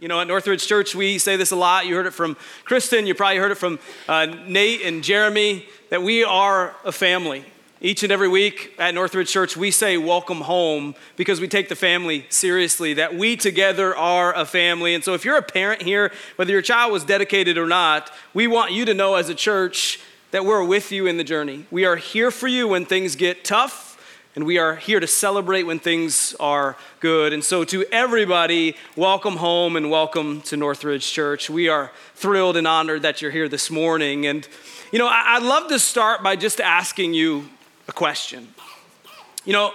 You know, at Northridge Church, we say this a lot. You heard it from Kristen, you probably heard it from uh, Nate and Jeremy, that we are a family. Each and every week at Northridge Church, we say welcome home because we take the family seriously, that we together are a family. And so, if you're a parent here, whether your child was dedicated or not, we want you to know as a church that we're with you in the journey. We are here for you when things get tough and we are here to celebrate when things are good. And so, to everybody, welcome home and welcome to Northridge Church. We are thrilled and honored that you're here this morning. And, you know, I'd love to start by just asking you a question. You know,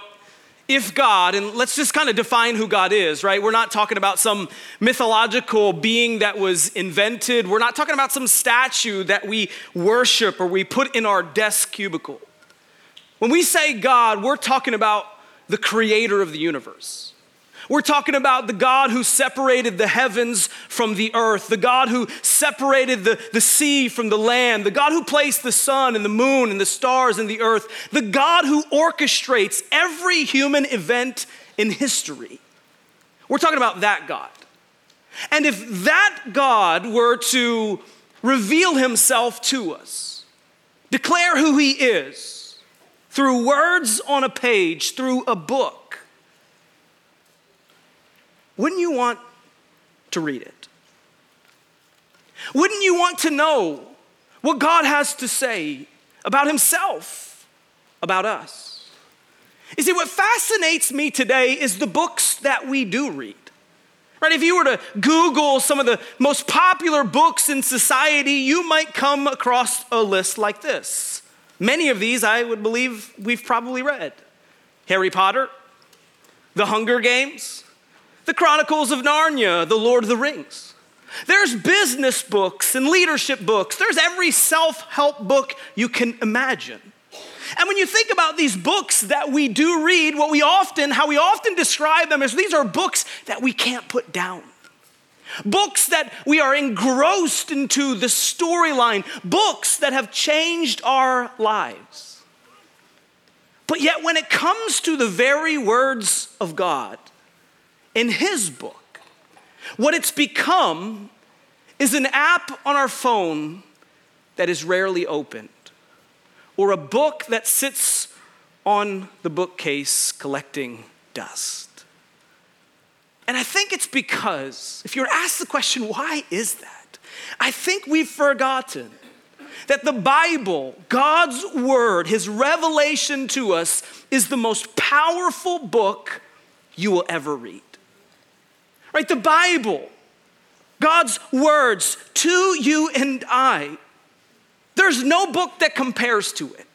if God, and let's just kind of define who God is, right? We're not talking about some mythological being that was invented. We're not talking about some statue that we worship or we put in our desk cubicle. When we say God, we're talking about the creator of the universe. We're talking about the God who separated the heavens from the earth, the God who separated the, the sea from the land, the God who placed the sun and the moon and the stars in the earth, the God who orchestrates every human event in history. We're talking about that God. And if that God were to reveal himself to us, declare who he is, through words on a page, through a book, wouldn't you want to read it? Wouldn't you want to know what God has to say about Himself, about us? You see, what fascinates me today is the books that we do read. Right? If you were to Google some of the most popular books in society, you might come across a list like this Many of these I would believe we've probably read Harry Potter, The Hunger Games, The Chronicles of Narnia, The Lord of the Rings. There's business books and leadership books. There's every self help book you can imagine. And when you think about these books that we do read, what we often, how we often describe them is these are books that we can't put down. Books that we are engrossed into the storyline, books that have changed our lives. But yet, when it comes to the very words of God in His book, what it's become is an app on our phone that is rarely opened, or a book that sits on the bookcase collecting dust. And I think it's because, if you're asked the question, why is that? I think we've forgotten that the Bible, God's Word, His revelation to us, is the most powerful book you will ever read. Right? The Bible, God's words to you and I, there's no book that compares to it.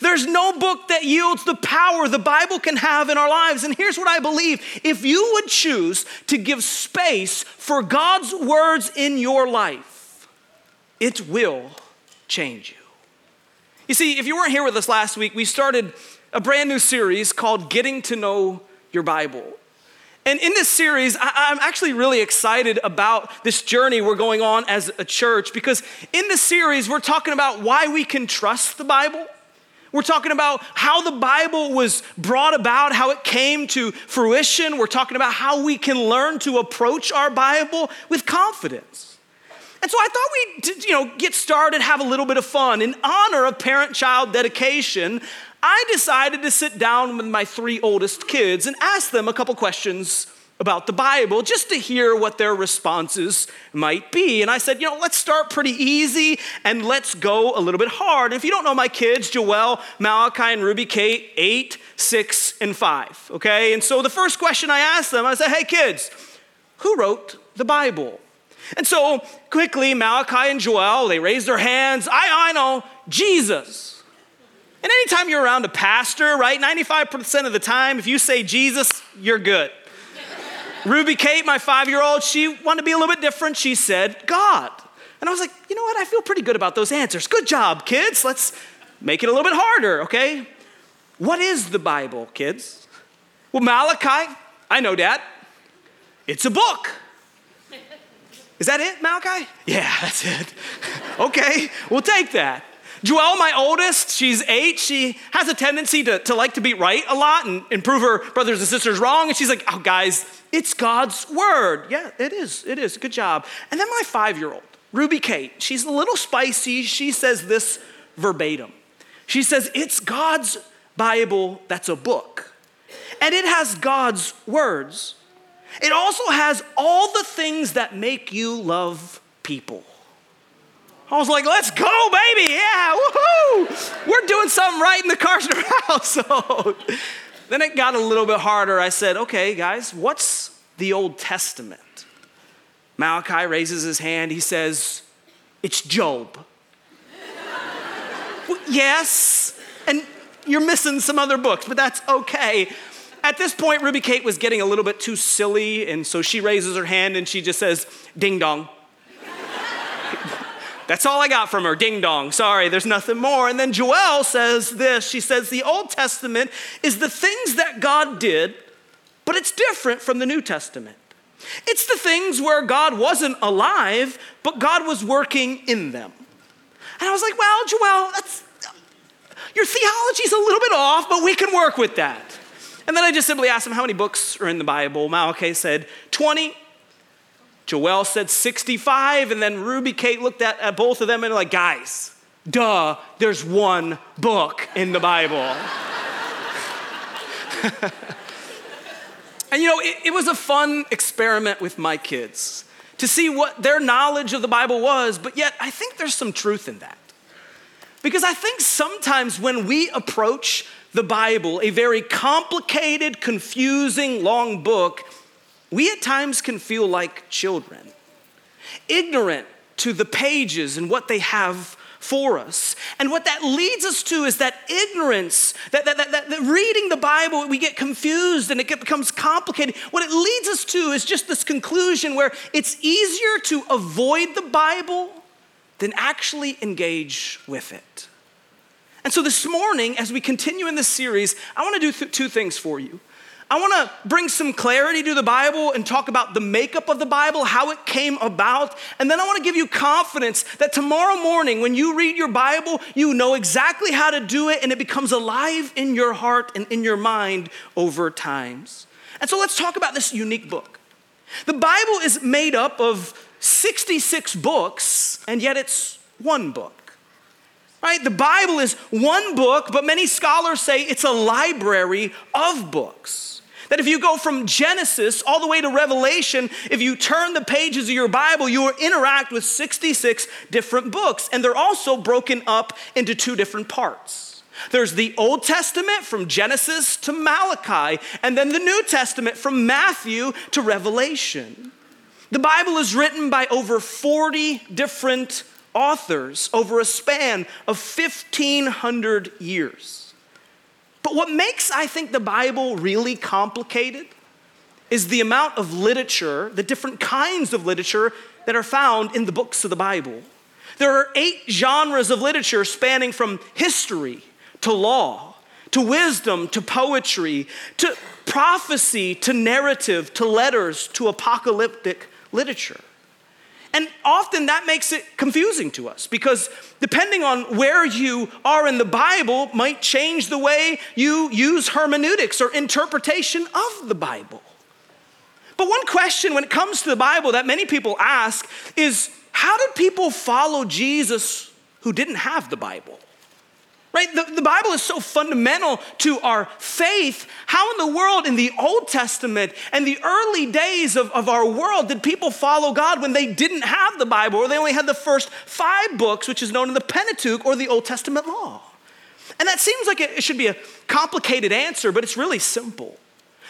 There's no book that yields the power the Bible can have in our lives. And here's what I believe if you would choose to give space for God's words in your life, it will change you. You see, if you weren't here with us last week, we started a brand new series called Getting to Know Your Bible. And in this series, I, am actually really excited about this journey we're going on as a church because in this series, we're talking about why we can trust the Bible. We're talking about how the Bible was brought about, how it came to fruition. We're talking about how we can learn to approach our Bible with confidence. And so I thought we'd you know, get started, have a little bit of fun. In honor of parent child dedication, I decided to sit down with my three oldest kids and ask them a couple questions about the Bible just to hear what their responses might be. And I said, you know, let's start pretty easy and let's go a little bit hard. If you don't know my kids, Joelle, Malachi, and Ruby Kate, eight, six, and five, okay? And so the first question I asked them, I said, hey, kids, who wrote the Bible? And so quickly, Malachi and Joelle, they raised their hands. I, I know, Jesus. And anytime you're around a pastor, right, 95% of the time, if you say Jesus, you're good. Ruby Kate, my five year old, she wanted to be a little bit different. She said, God. And I was like, you know what? I feel pretty good about those answers. Good job, kids. Let's make it a little bit harder, okay? What is the Bible, kids? Well, Malachi, I know, Dad. It's a book. Is that it, Malachi? Yeah, that's it. okay, we'll take that. Joelle, my oldest, she's eight. She has a tendency to, to like to be right a lot and, and prove her brothers and sisters wrong. And she's like, oh, guys, it's God's word. Yeah, it is. It is. Good job. And then my five year old, Ruby Kate, she's a little spicy. She says this verbatim. She says, It's God's Bible that's a book, and it has God's words. It also has all the things that make you love people. I was like, let's go, baby. Yeah, woohoo. We're doing something right in the Carter household. then it got a little bit harder. I said, okay, guys, what's the Old Testament? Malachi raises his hand. He says, it's Job. well, yes, and you're missing some other books, but that's okay. At this point, Ruby Kate was getting a little bit too silly, and so she raises her hand and she just says, ding dong. That's all I got from her. Ding dong. Sorry, there's nothing more. And then Joelle says this She says, The Old Testament is the things that God did, but it's different from the New Testament. It's the things where God wasn't alive, but God was working in them. And I was like, Well, Joelle, that's, your theology's a little bit off, but we can work with that. And then I just simply asked him, How many books are in the Bible? Malachi said, 20. Joelle said 65, and then Ruby Kate looked at, at both of them and like, guys, duh, there's one book in the Bible. and you know, it, it was a fun experiment with my kids to see what their knowledge of the Bible was, but yet I think there's some truth in that. Because I think sometimes when we approach the Bible, a very complicated, confusing, long book, we at times can feel like children, ignorant to the pages and what they have for us. And what that leads us to is that ignorance, that, that, that, that, reading the Bible, we get confused and it becomes complicated. What it leads us to is just this conclusion where it's easier to avoid the Bible than actually engage with it. And so this morning, as we continue in this series, I want to do th- two things for you. I want to bring some clarity to the Bible and talk about the makeup of the Bible, how it came about. And then I want to give you confidence that tomorrow morning, when you read your Bible, you know exactly how to do it and it becomes alive in your heart and in your mind over times. And so let's talk about this unique book. The Bible is made up of 66 books, and yet it's one book. Right? The Bible is one book, but many scholars say it's a library of books. That if you go from Genesis all the way to Revelation, if you turn the pages of your Bible, you will interact with 66 different books. And they're also broken up into two different parts. There's the Old Testament from Genesis to Malachi, and then the New Testament from Matthew to Revelation. The Bible is written by over 40 different authors over a span of 1,500 years. But what makes, I think, the Bible really complicated is the amount of literature, the different kinds of literature that are found in the books of the Bible. There are eight genres of literature spanning from history to law, to wisdom, to poetry, to prophecy, to narrative, to letters, to apocalyptic literature. And often that makes it confusing to us because depending on where you are in the Bible might change the way you use hermeneutics or interpretation of the Bible. But one question when it comes to the Bible that many people ask is how did people follow Jesus who didn't have the Bible? Right? The, the Bible is so fundamental to our faith. How in the world, in the Old Testament and the early days of, of our world, did people follow God when they didn't have the Bible or they only had the first five books, which is known in the Pentateuch or the Old Testament law? And that seems like it should be a complicated answer, but it's really simple.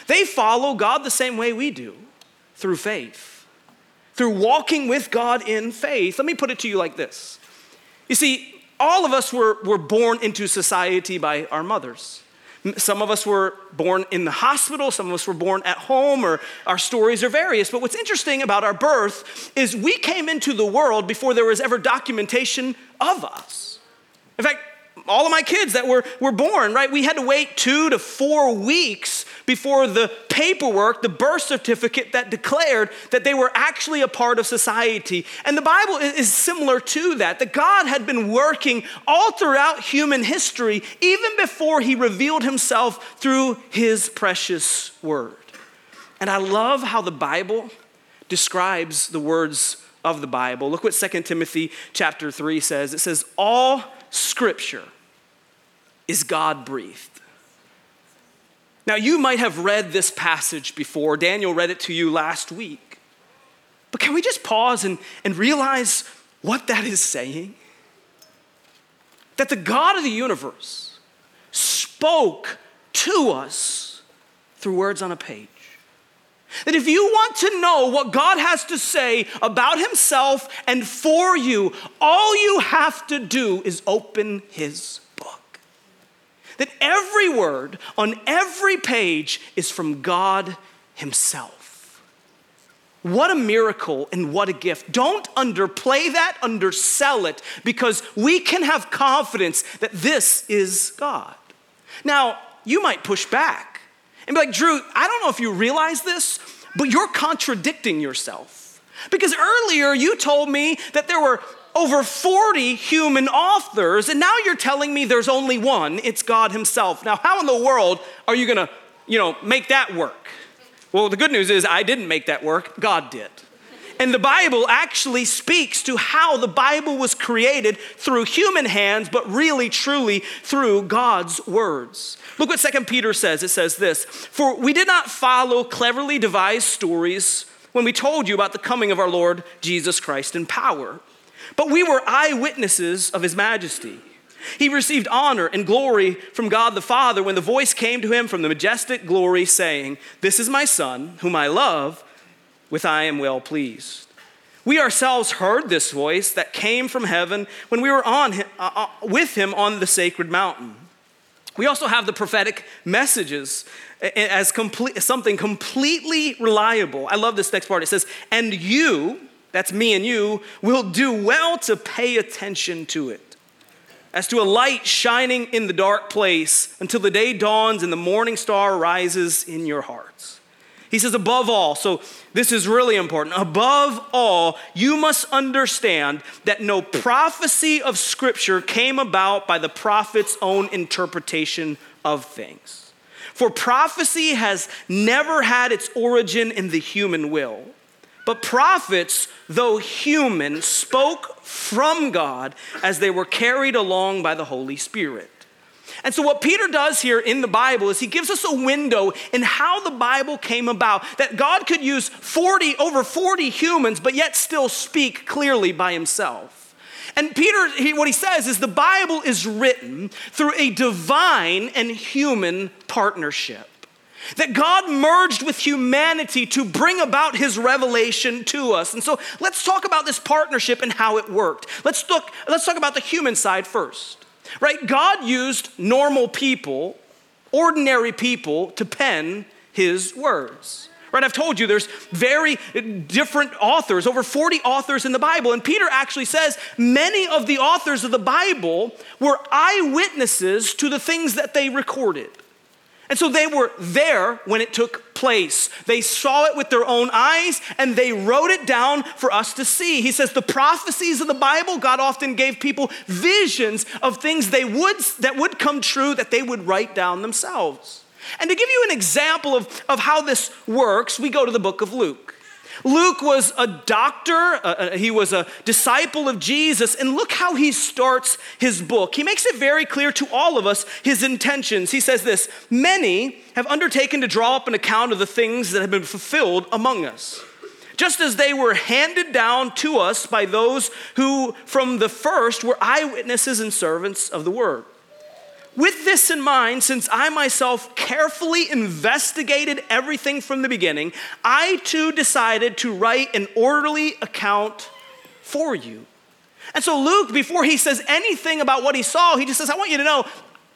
They follow God the same way we do through faith, through walking with God in faith. Let me put it to you like this. You see, all of us were, were born into society by our mothers. Some of us were born in the hospital, some of us were born at home, or our stories are various. But what's interesting about our birth is we came into the world before there was ever documentation of us. In fact, all of my kids that were, were born, right? We had to wait two to four weeks before the paperwork, the birth certificate that declared that they were actually a part of society. And the Bible is similar to that, that God had been working all throughout human history, even before he revealed himself through his precious word. And I love how the Bible describes the words of the Bible. Look what 2 Timothy chapter 3 says. It says, All scripture is God breathed. Now, you might have read this passage before. Daniel read it to you last week. But can we just pause and, and realize what that is saying? That the God of the universe spoke to us through words on a page. That if you want to know what God has to say about Himself and for you, all you have to do is open His book. That every word on every page is from God Himself. What a miracle and what a gift. Don't underplay that, undersell it, because we can have confidence that this is God. Now, you might push back and be like, Drew, I don't know if you realize this, but you're contradicting yourself. Because earlier you told me that there were over 40 human authors, and now you're telling me there's only one. It's God Himself. Now, how in the world are you gonna, you know, make that work? Well, the good news is I didn't make that work, God did. And the Bible actually speaks to how the Bible was created through human hands, but really, truly through God's words. Look what 2 Peter says. It says this For we did not follow cleverly devised stories when we told you about the coming of our Lord Jesus Christ in power, but we were eyewitnesses of his majesty. He received honor and glory from God the Father when the voice came to him from the majestic glory, saying, This is my Son, whom I love with I am well pleased. We ourselves heard this voice that came from heaven when we were on uh, uh, with him on the sacred mountain. We also have the prophetic messages as complete, something completely reliable. I love this next part. It says, And you, that's me and you, will do well to pay attention to it. As to a light shining in the dark place until the day dawns and the morning star rises in your hearts. He says, above all, so this is really important. Above all, you must understand that no prophecy of Scripture came about by the prophet's own interpretation of things. For prophecy has never had its origin in the human will. But prophets, though human, spoke from God as they were carried along by the Holy Spirit. And so, what Peter does here in the Bible is he gives us a window in how the Bible came about. That God could use 40, over 40 humans, but yet still speak clearly by himself. And Peter, he, what he says is the Bible is written through a divine and human partnership. That God merged with humanity to bring about his revelation to us. And so let's talk about this partnership and how it worked. Let's, look, let's talk about the human side first right? God used normal people, ordinary people, to pen his words. Right, I've told you there's very different authors, over 40 authors in the Bible. And Peter actually says many of the authors of the Bible were eyewitnesses to the things that they recorded. And so they were there when it took place. They saw it with their own eyes and they wrote it down for us to see. He says the prophecies of the Bible, God often gave people visions of things they would that would come true that they would write down themselves. And to give you an example of, of how this works, we go to the book of Luke. Luke was a doctor, uh, uh, he was a disciple of Jesus, and look how he starts his book. He makes it very clear to all of us his intentions. He says this Many have undertaken to draw up an account of the things that have been fulfilled among us, just as they were handed down to us by those who from the first were eyewitnesses and servants of the word. With this in mind, since I myself carefully investigated everything from the beginning, I too decided to write an orderly account for you. And so, Luke, before he says anything about what he saw, he just says, I want you to know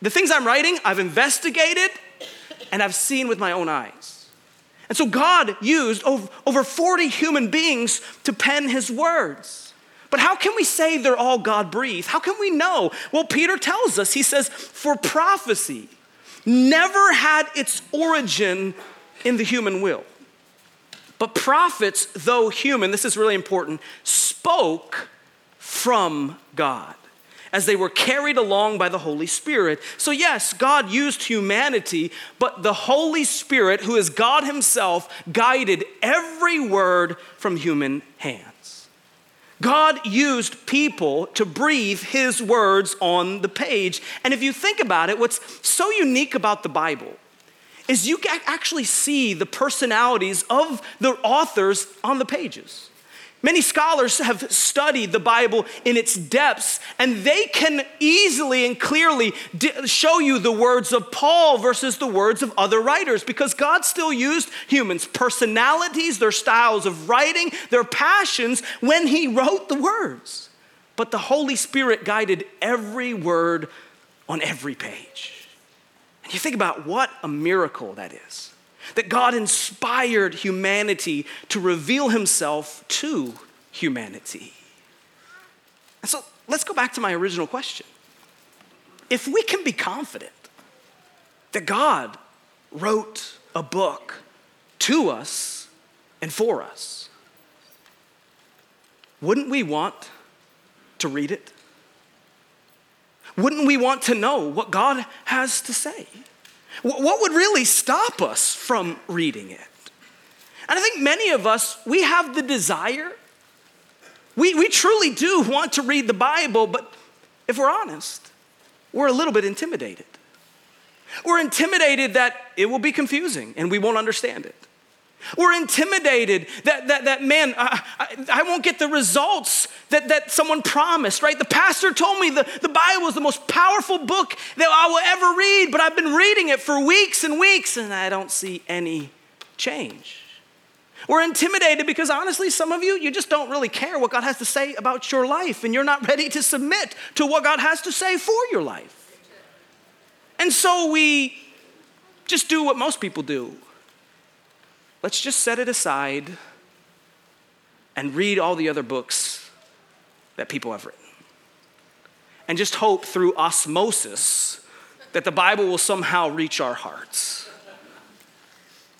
the things I'm writing, I've investigated and I've seen with my own eyes. And so, God used over 40 human beings to pen his words. But how can we say they're all God breathed? How can we know? Well, Peter tells us, he says, for prophecy never had its origin in the human will. But prophets, though human, this is really important, spoke from God as they were carried along by the Holy Spirit. So, yes, God used humanity, but the Holy Spirit, who is God Himself, guided every word from human hands. God used people to breathe His words on the page. And if you think about it, what's so unique about the Bible is you can actually see the personalities of the authors on the pages. Many scholars have studied the Bible in its depths, and they can easily and clearly show you the words of Paul versus the words of other writers because God still used humans' personalities, their styles of writing, their passions when He wrote the words. But the Holy Spirit guided every word on every page. And you think about what a miracle that is. That God inspired humanity to reveal himself to humanity. And so let's go back to my original question. If we can be confident that God wrote a book to us and for us, wouldn't we want to read it? wouldn't we want to know what God has to say? What would really stop us from reading it? And I think many of us, we have the desire. We, we truly do want to read the Bible, but if we're honest, we're a little bit intimidated. We're intimidated that it will be confusing and we won't understand it. We're intimidated that, that, that man, I, I, I, won't get the results that, that someone promised, right? The pastor told me the, the Bible is the most powerful book that I will ever read, but I've been reading it for weeks and weeks and I don't see any change. We're intimidated because honestly, some of you, you just don't really care what God has to say about your life and you're not ready to submit to what God has to say for your life. And so we just do what most people do let's just set it aside and read all the other books that people have written. And just hope through osmosis that the Bible will somehow reach our hearts.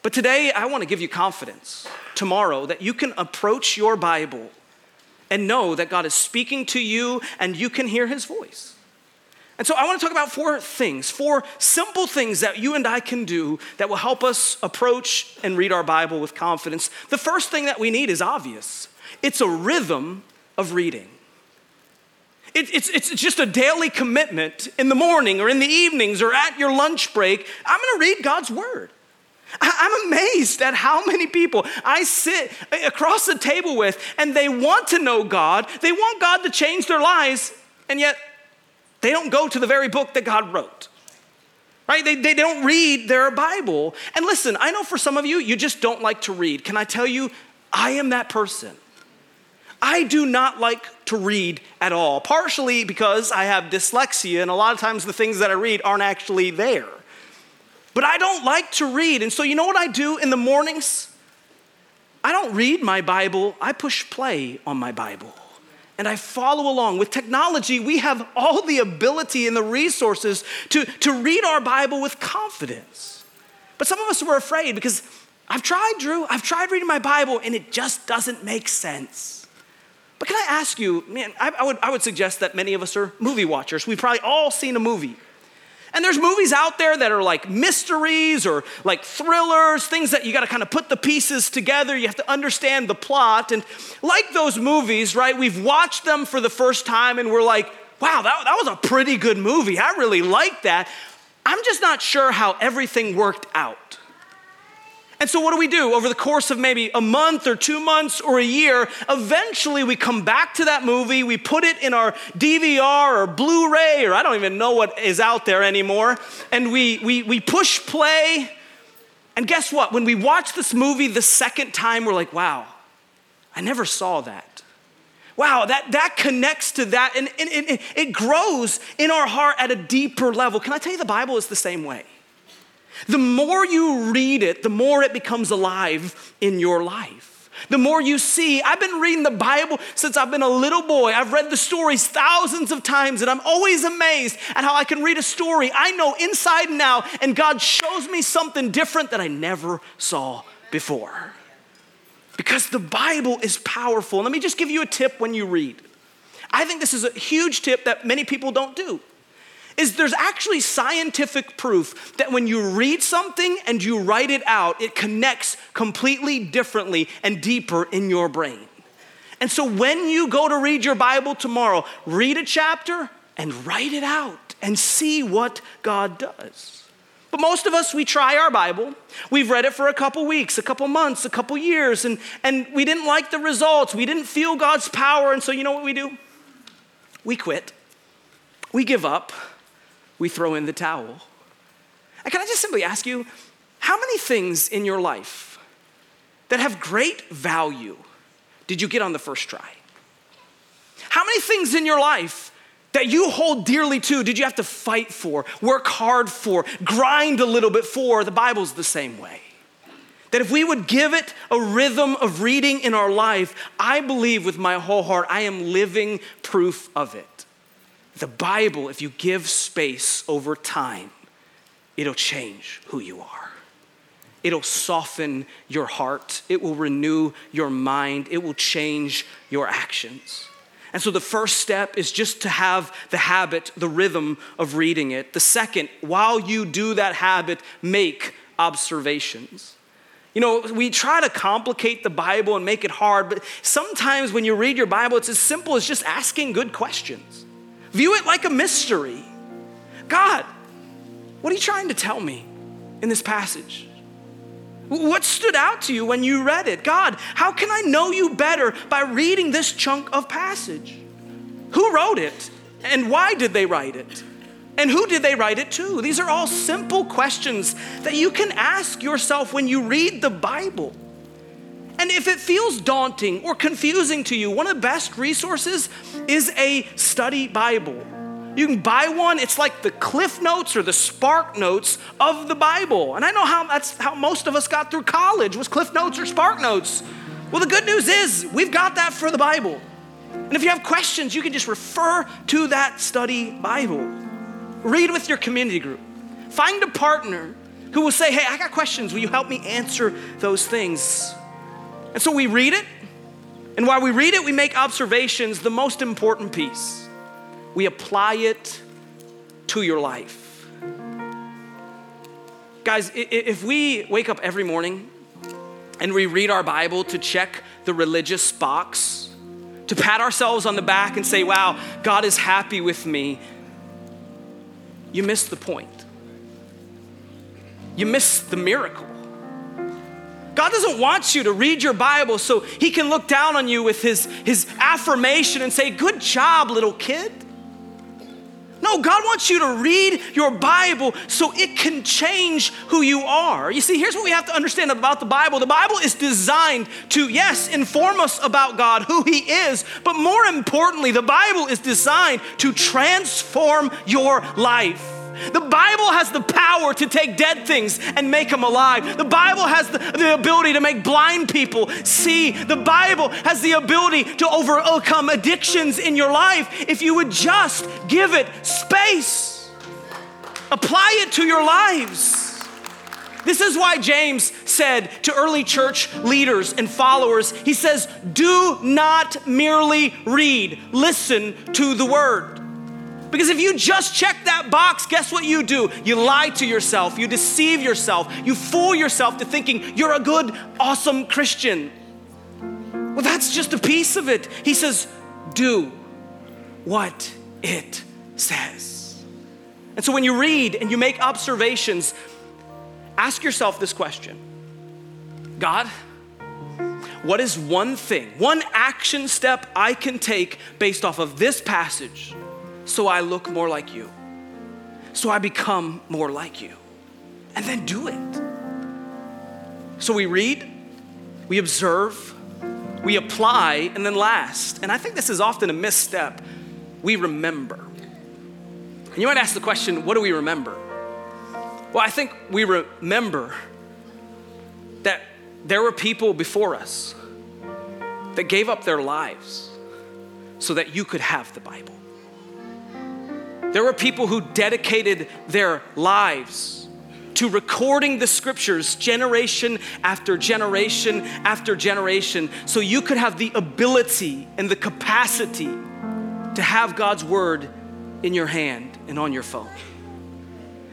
But today, I want to give you confidence tomorrow that you can approach your Bible and know that God is speaking to you and you can hear his voice. And so I want to talk about four things, four simple things that you and I can do that will help us approach and read our Bible with confidence. The first thing that we need is obvious it's a rhythm of reading. It, it's, it's just a daily commitment in the morning or in the evenings or at your lunch break. I'm going to read God's word. I'm amazed at how many people I sit across the table with and they want to know God, they want God to change their lives, and yet they don't go to the very book that God wrote. Right? They, they don't read their Bible. And listen, I know for some of you, you just don't like to read. Can I tell you, I am that person. I do not like to read at all, partially because I have dyslexia, and a lot of times the things that I read aren't actually there. But I don't like to read. And so, you know what I do in the mornings? I don't read my Bible, I push play on my Bible and I follow along. With technology, we have all the ability and the resources to, to read our Bible with confidence. But some of us were afraid because I've tried, Drew, I've tried reading my Bible and it just doesn't make sense. But can I ask you, man, I, I would, I would suggest that many of us are movie watchers. We've probably all seen a movie. And there's movies out there that are like mysteries or like thrillers, things that you got to kind of put the pieces together. You have to understand the plot. And like those movies, right, we've watched them for the first time and we're like, wow, that, that was a pretty good movie. I really like that. I'm just not sure how everything worked out. And so, what do we do? Over the course of maybe a month or two months or a year, eventually we come back to that movie, we put it in our DVR or Blu ray, or I don't even know what is out there anymore, and we, we, we push play. And guess what? When we watch this movie the second time, we're like, wow, I never saw that. Wow, that, that connects to that, and, and, and it grows in our heart at a deeper level. Can I tell you, the Bible is the same way. The more you read it, the more it becomes alive in your life. The more you see, I've been reading the Bible since I've been a little boy. I've read the stories thousands of times, and I'm always amazed at how I can read a story I know inside and out, and God shows me something different that I never saw before. Because the Bible is powerful. Let me just give you a tip when you read. I think this is a huge tip that many people don't do is there's actually scientific proof that when you read something and you write it out, it connects completely differently and deeper in your brain. And so when you go to read your Bible tomorrow, read a chapter and write it out and see what God does. But most of us, we try our Bible. We've read it for a couple weeks, a couple months, a couple years, and, and we didn't like the results. We didn't feel God's power. And so, you know what we do? We quit. We give up we throw in the towel. And can I just simply ask you, how many things in your life that have great value did you get on the first try? How many things in your life that you hold dearly to did you have to fight for, work hard for, grind a little bit for? The Bible's the same way. That if we would give it a rhythm of reading in our life, I believe with my whole heart, I am living proof of it. The Bible, if you give space over time, it'll change who you are. It'll soften your heart. It will renew your mind. It will change your actions. And so the first step is just to have the habit, the rhythm of reading it. The second, while you do that habit, make observations. You know, we try to complicate the Bible and make it hard, but sometimes when you read your Bible, it's as simple as just asking good questions. View it like a mystery. God, what are you trying to tell me in this passage? What stood out to you when you read it? God, how can I know you better by reading this chunk of passage? Who wrote it? And why did they write it? And who did they write it to? These are all simple questions that you can ask yourself when you read the Bible. And if it feels daunting or confusing to you, one of the best resources is a study Bible. You can buy one. It's like the Cliff Notes or the Spark Notes of the Bible. And I know how that's how most of us got through college was Cliff Notes or Spark Notes. Well, the good news is we've got that for the Bible. And if you have questions, you can just refer to that study Bible. Read with your community group. Find a partner who will say, Hey, I got questions. Will you help me answer those things? And so we read it, and while we read it, we make observations. The most important piece, we apply it to your life. Guys, if we wake up every morning and we read our Bible to check the religious box, to pat ourselves on the back and say, wow, God is happy with me, you miss the point. You miss the miracle. God doesn't want you to read your Bible so he can look down on you with his, his affirmation and say, Good job, little kid. No, God wants you to read your Bible so it can change who you are. You see, here's what we have to understand about the Bible the Bible is designed to, yes, inform us about God, who He is, but more importantly, the Bible is designed to transform your life. The Bible has the power to take dead things and make them alive. The Bible has the, the ability to make blind people see. The Bible has the ability to overcome addictions in your life if you would just give it space. Apply it to your lives. This is why James said to early church leaders and followers, he says, Do not merely read, listen to the word. Because if you just check that box, guess what you do? You lie to yourself, you deceive yourself, you fool yourself to thinking you're a good, awesome Christian. Well, that's just a piece of it. He says, do what it says. And so when you read and you make observations, ask yourself this question God, what is one thing, one action step I can take based off of this passage? So I look more like you, so I become more like you. And then do it. So we read, we observe, we apply, and then last, and I think this is often a misstep, we remember. And you might ask the question, what do we remember? Well, I think we remember that there were people before us that gave up their lives so that you could have the Bible. There were people who dedicated their lives to recording the scriptures generation after generation after generation so you could have the ability and the capacity to have God's word in your hand and on your phone.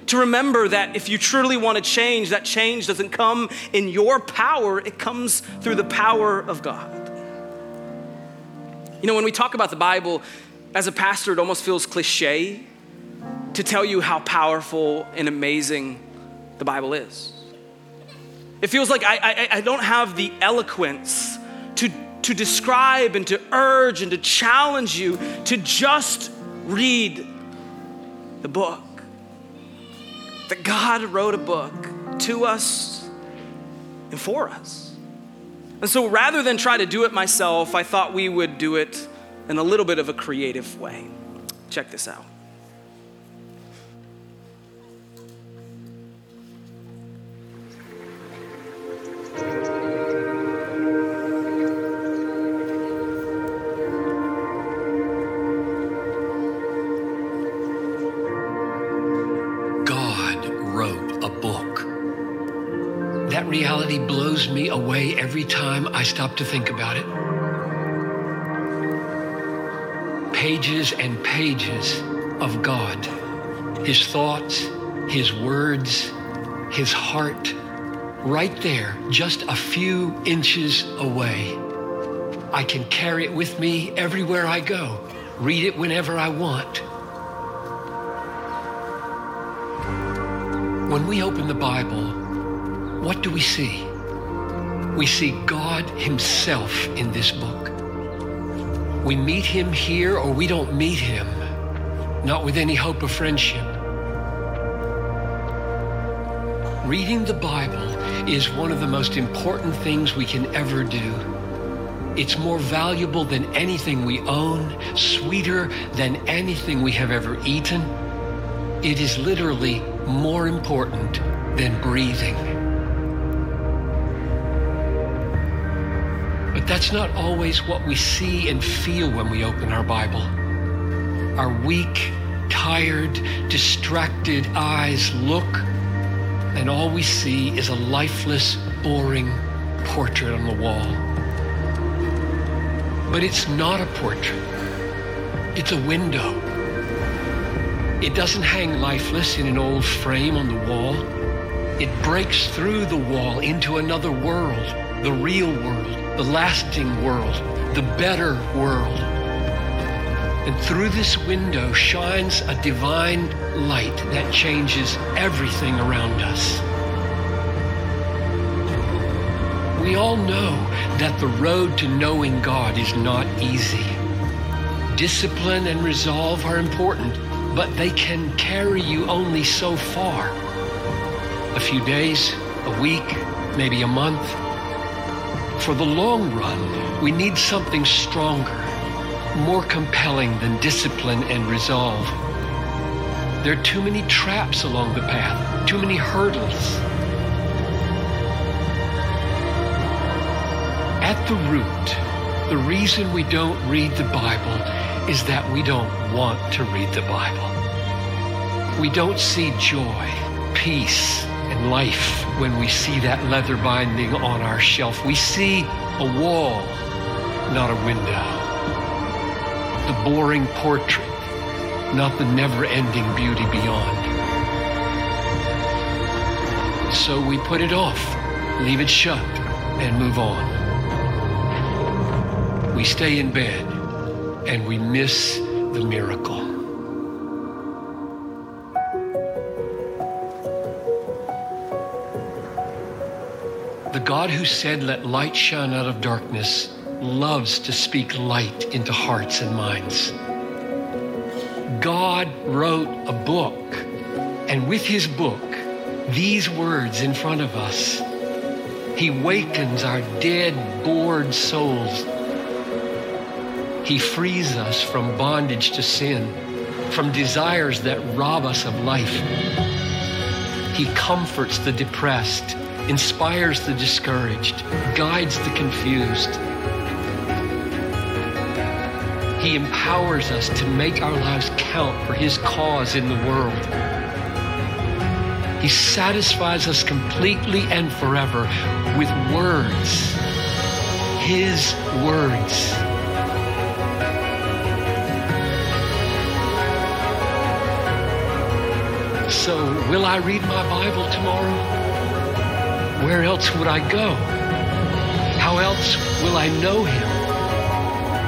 To remember that if you truly want to change, that change doesn't come in your power, it comes through the power of God. You know, when we talk about the Bible, as a pastor, it almost feels cliche to tell you how powerful and amazing the Bible is. It feels like I, I, I don't have the eloquence to, to describe and to urge and to challenge you to just read the book. That God wrote a book to us and for us. And so rather than try to do it myself, I thought we would do it in a little bit of a creative way. Check this out. God wrote a book. That reality blows me away every time I stop to think about it. Pages and pages of God, His thoughts, His words, His heart, right there, just a few inches away. I can carry it with me everywhere I go, read it whenever I want. When we open the Bible, what do we see? We see God Himself in this book. We meet Him here or we don't meet Him, not with any hope of friendship. Reading the Bible is one of the most important things we can ever do. It's more valuable than anything we own, sweeter than anything we have ever eaten. It is literally more important than breathing. But that's not always what we see and feel when we open our Bible. Our weak, tired, distracted eyes look, and all we see is a lifeless, boring portrait on the wall. But it's not a portrait, it's a window. It doesn't hang lifeless in an old frame on the wall. It breaks through the wall into another world, the real world the lasting world, the better world. And through this window shines a divine light that changes everything around us. We all know that the road to knowing God is not easy. Discipline and resolve are important, but they can carry you only so far. A few days, a week, maybe a month, for the long run, we need something stronger, more compelling than discipline and resolve. There are too many traps along the path, too many hurdles. At the root, the reason we don't read the Bible is that we don't want to read the Bible. We don't see joy, peace, and life when we see that leather binding on our shelf. We see a wall, not a window. The boring portrait, not the never ending beauty beyond. So we put it off, leave it shut, and move on. We stay in bed and we miss the miracle. God who said, Let light shine out of darkness, loves to speak light into hearts and minds. God wrote a book, and with his book, these words in front of us, he wakens our dead, bored souls. He frees us from bondage to sin, from desires that rob us of life. He comforts the depressed inspires the discouraged, guides the confused. He empowers us to make our lives count for His cause in the world. He satisfies us completely and forever with words, His words. So, will I read my Bible tomorrow? Where else would I go? How else will I know Him?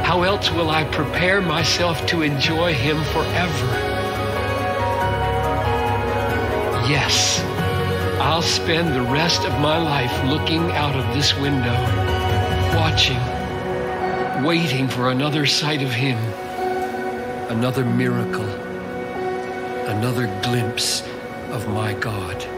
How else will I prepare myself to enjoy Him forever? Yes, I'll spend the rest of my life looking out of this window, watching, waiting for another sight of Him, another miracle, another glimpse of my God.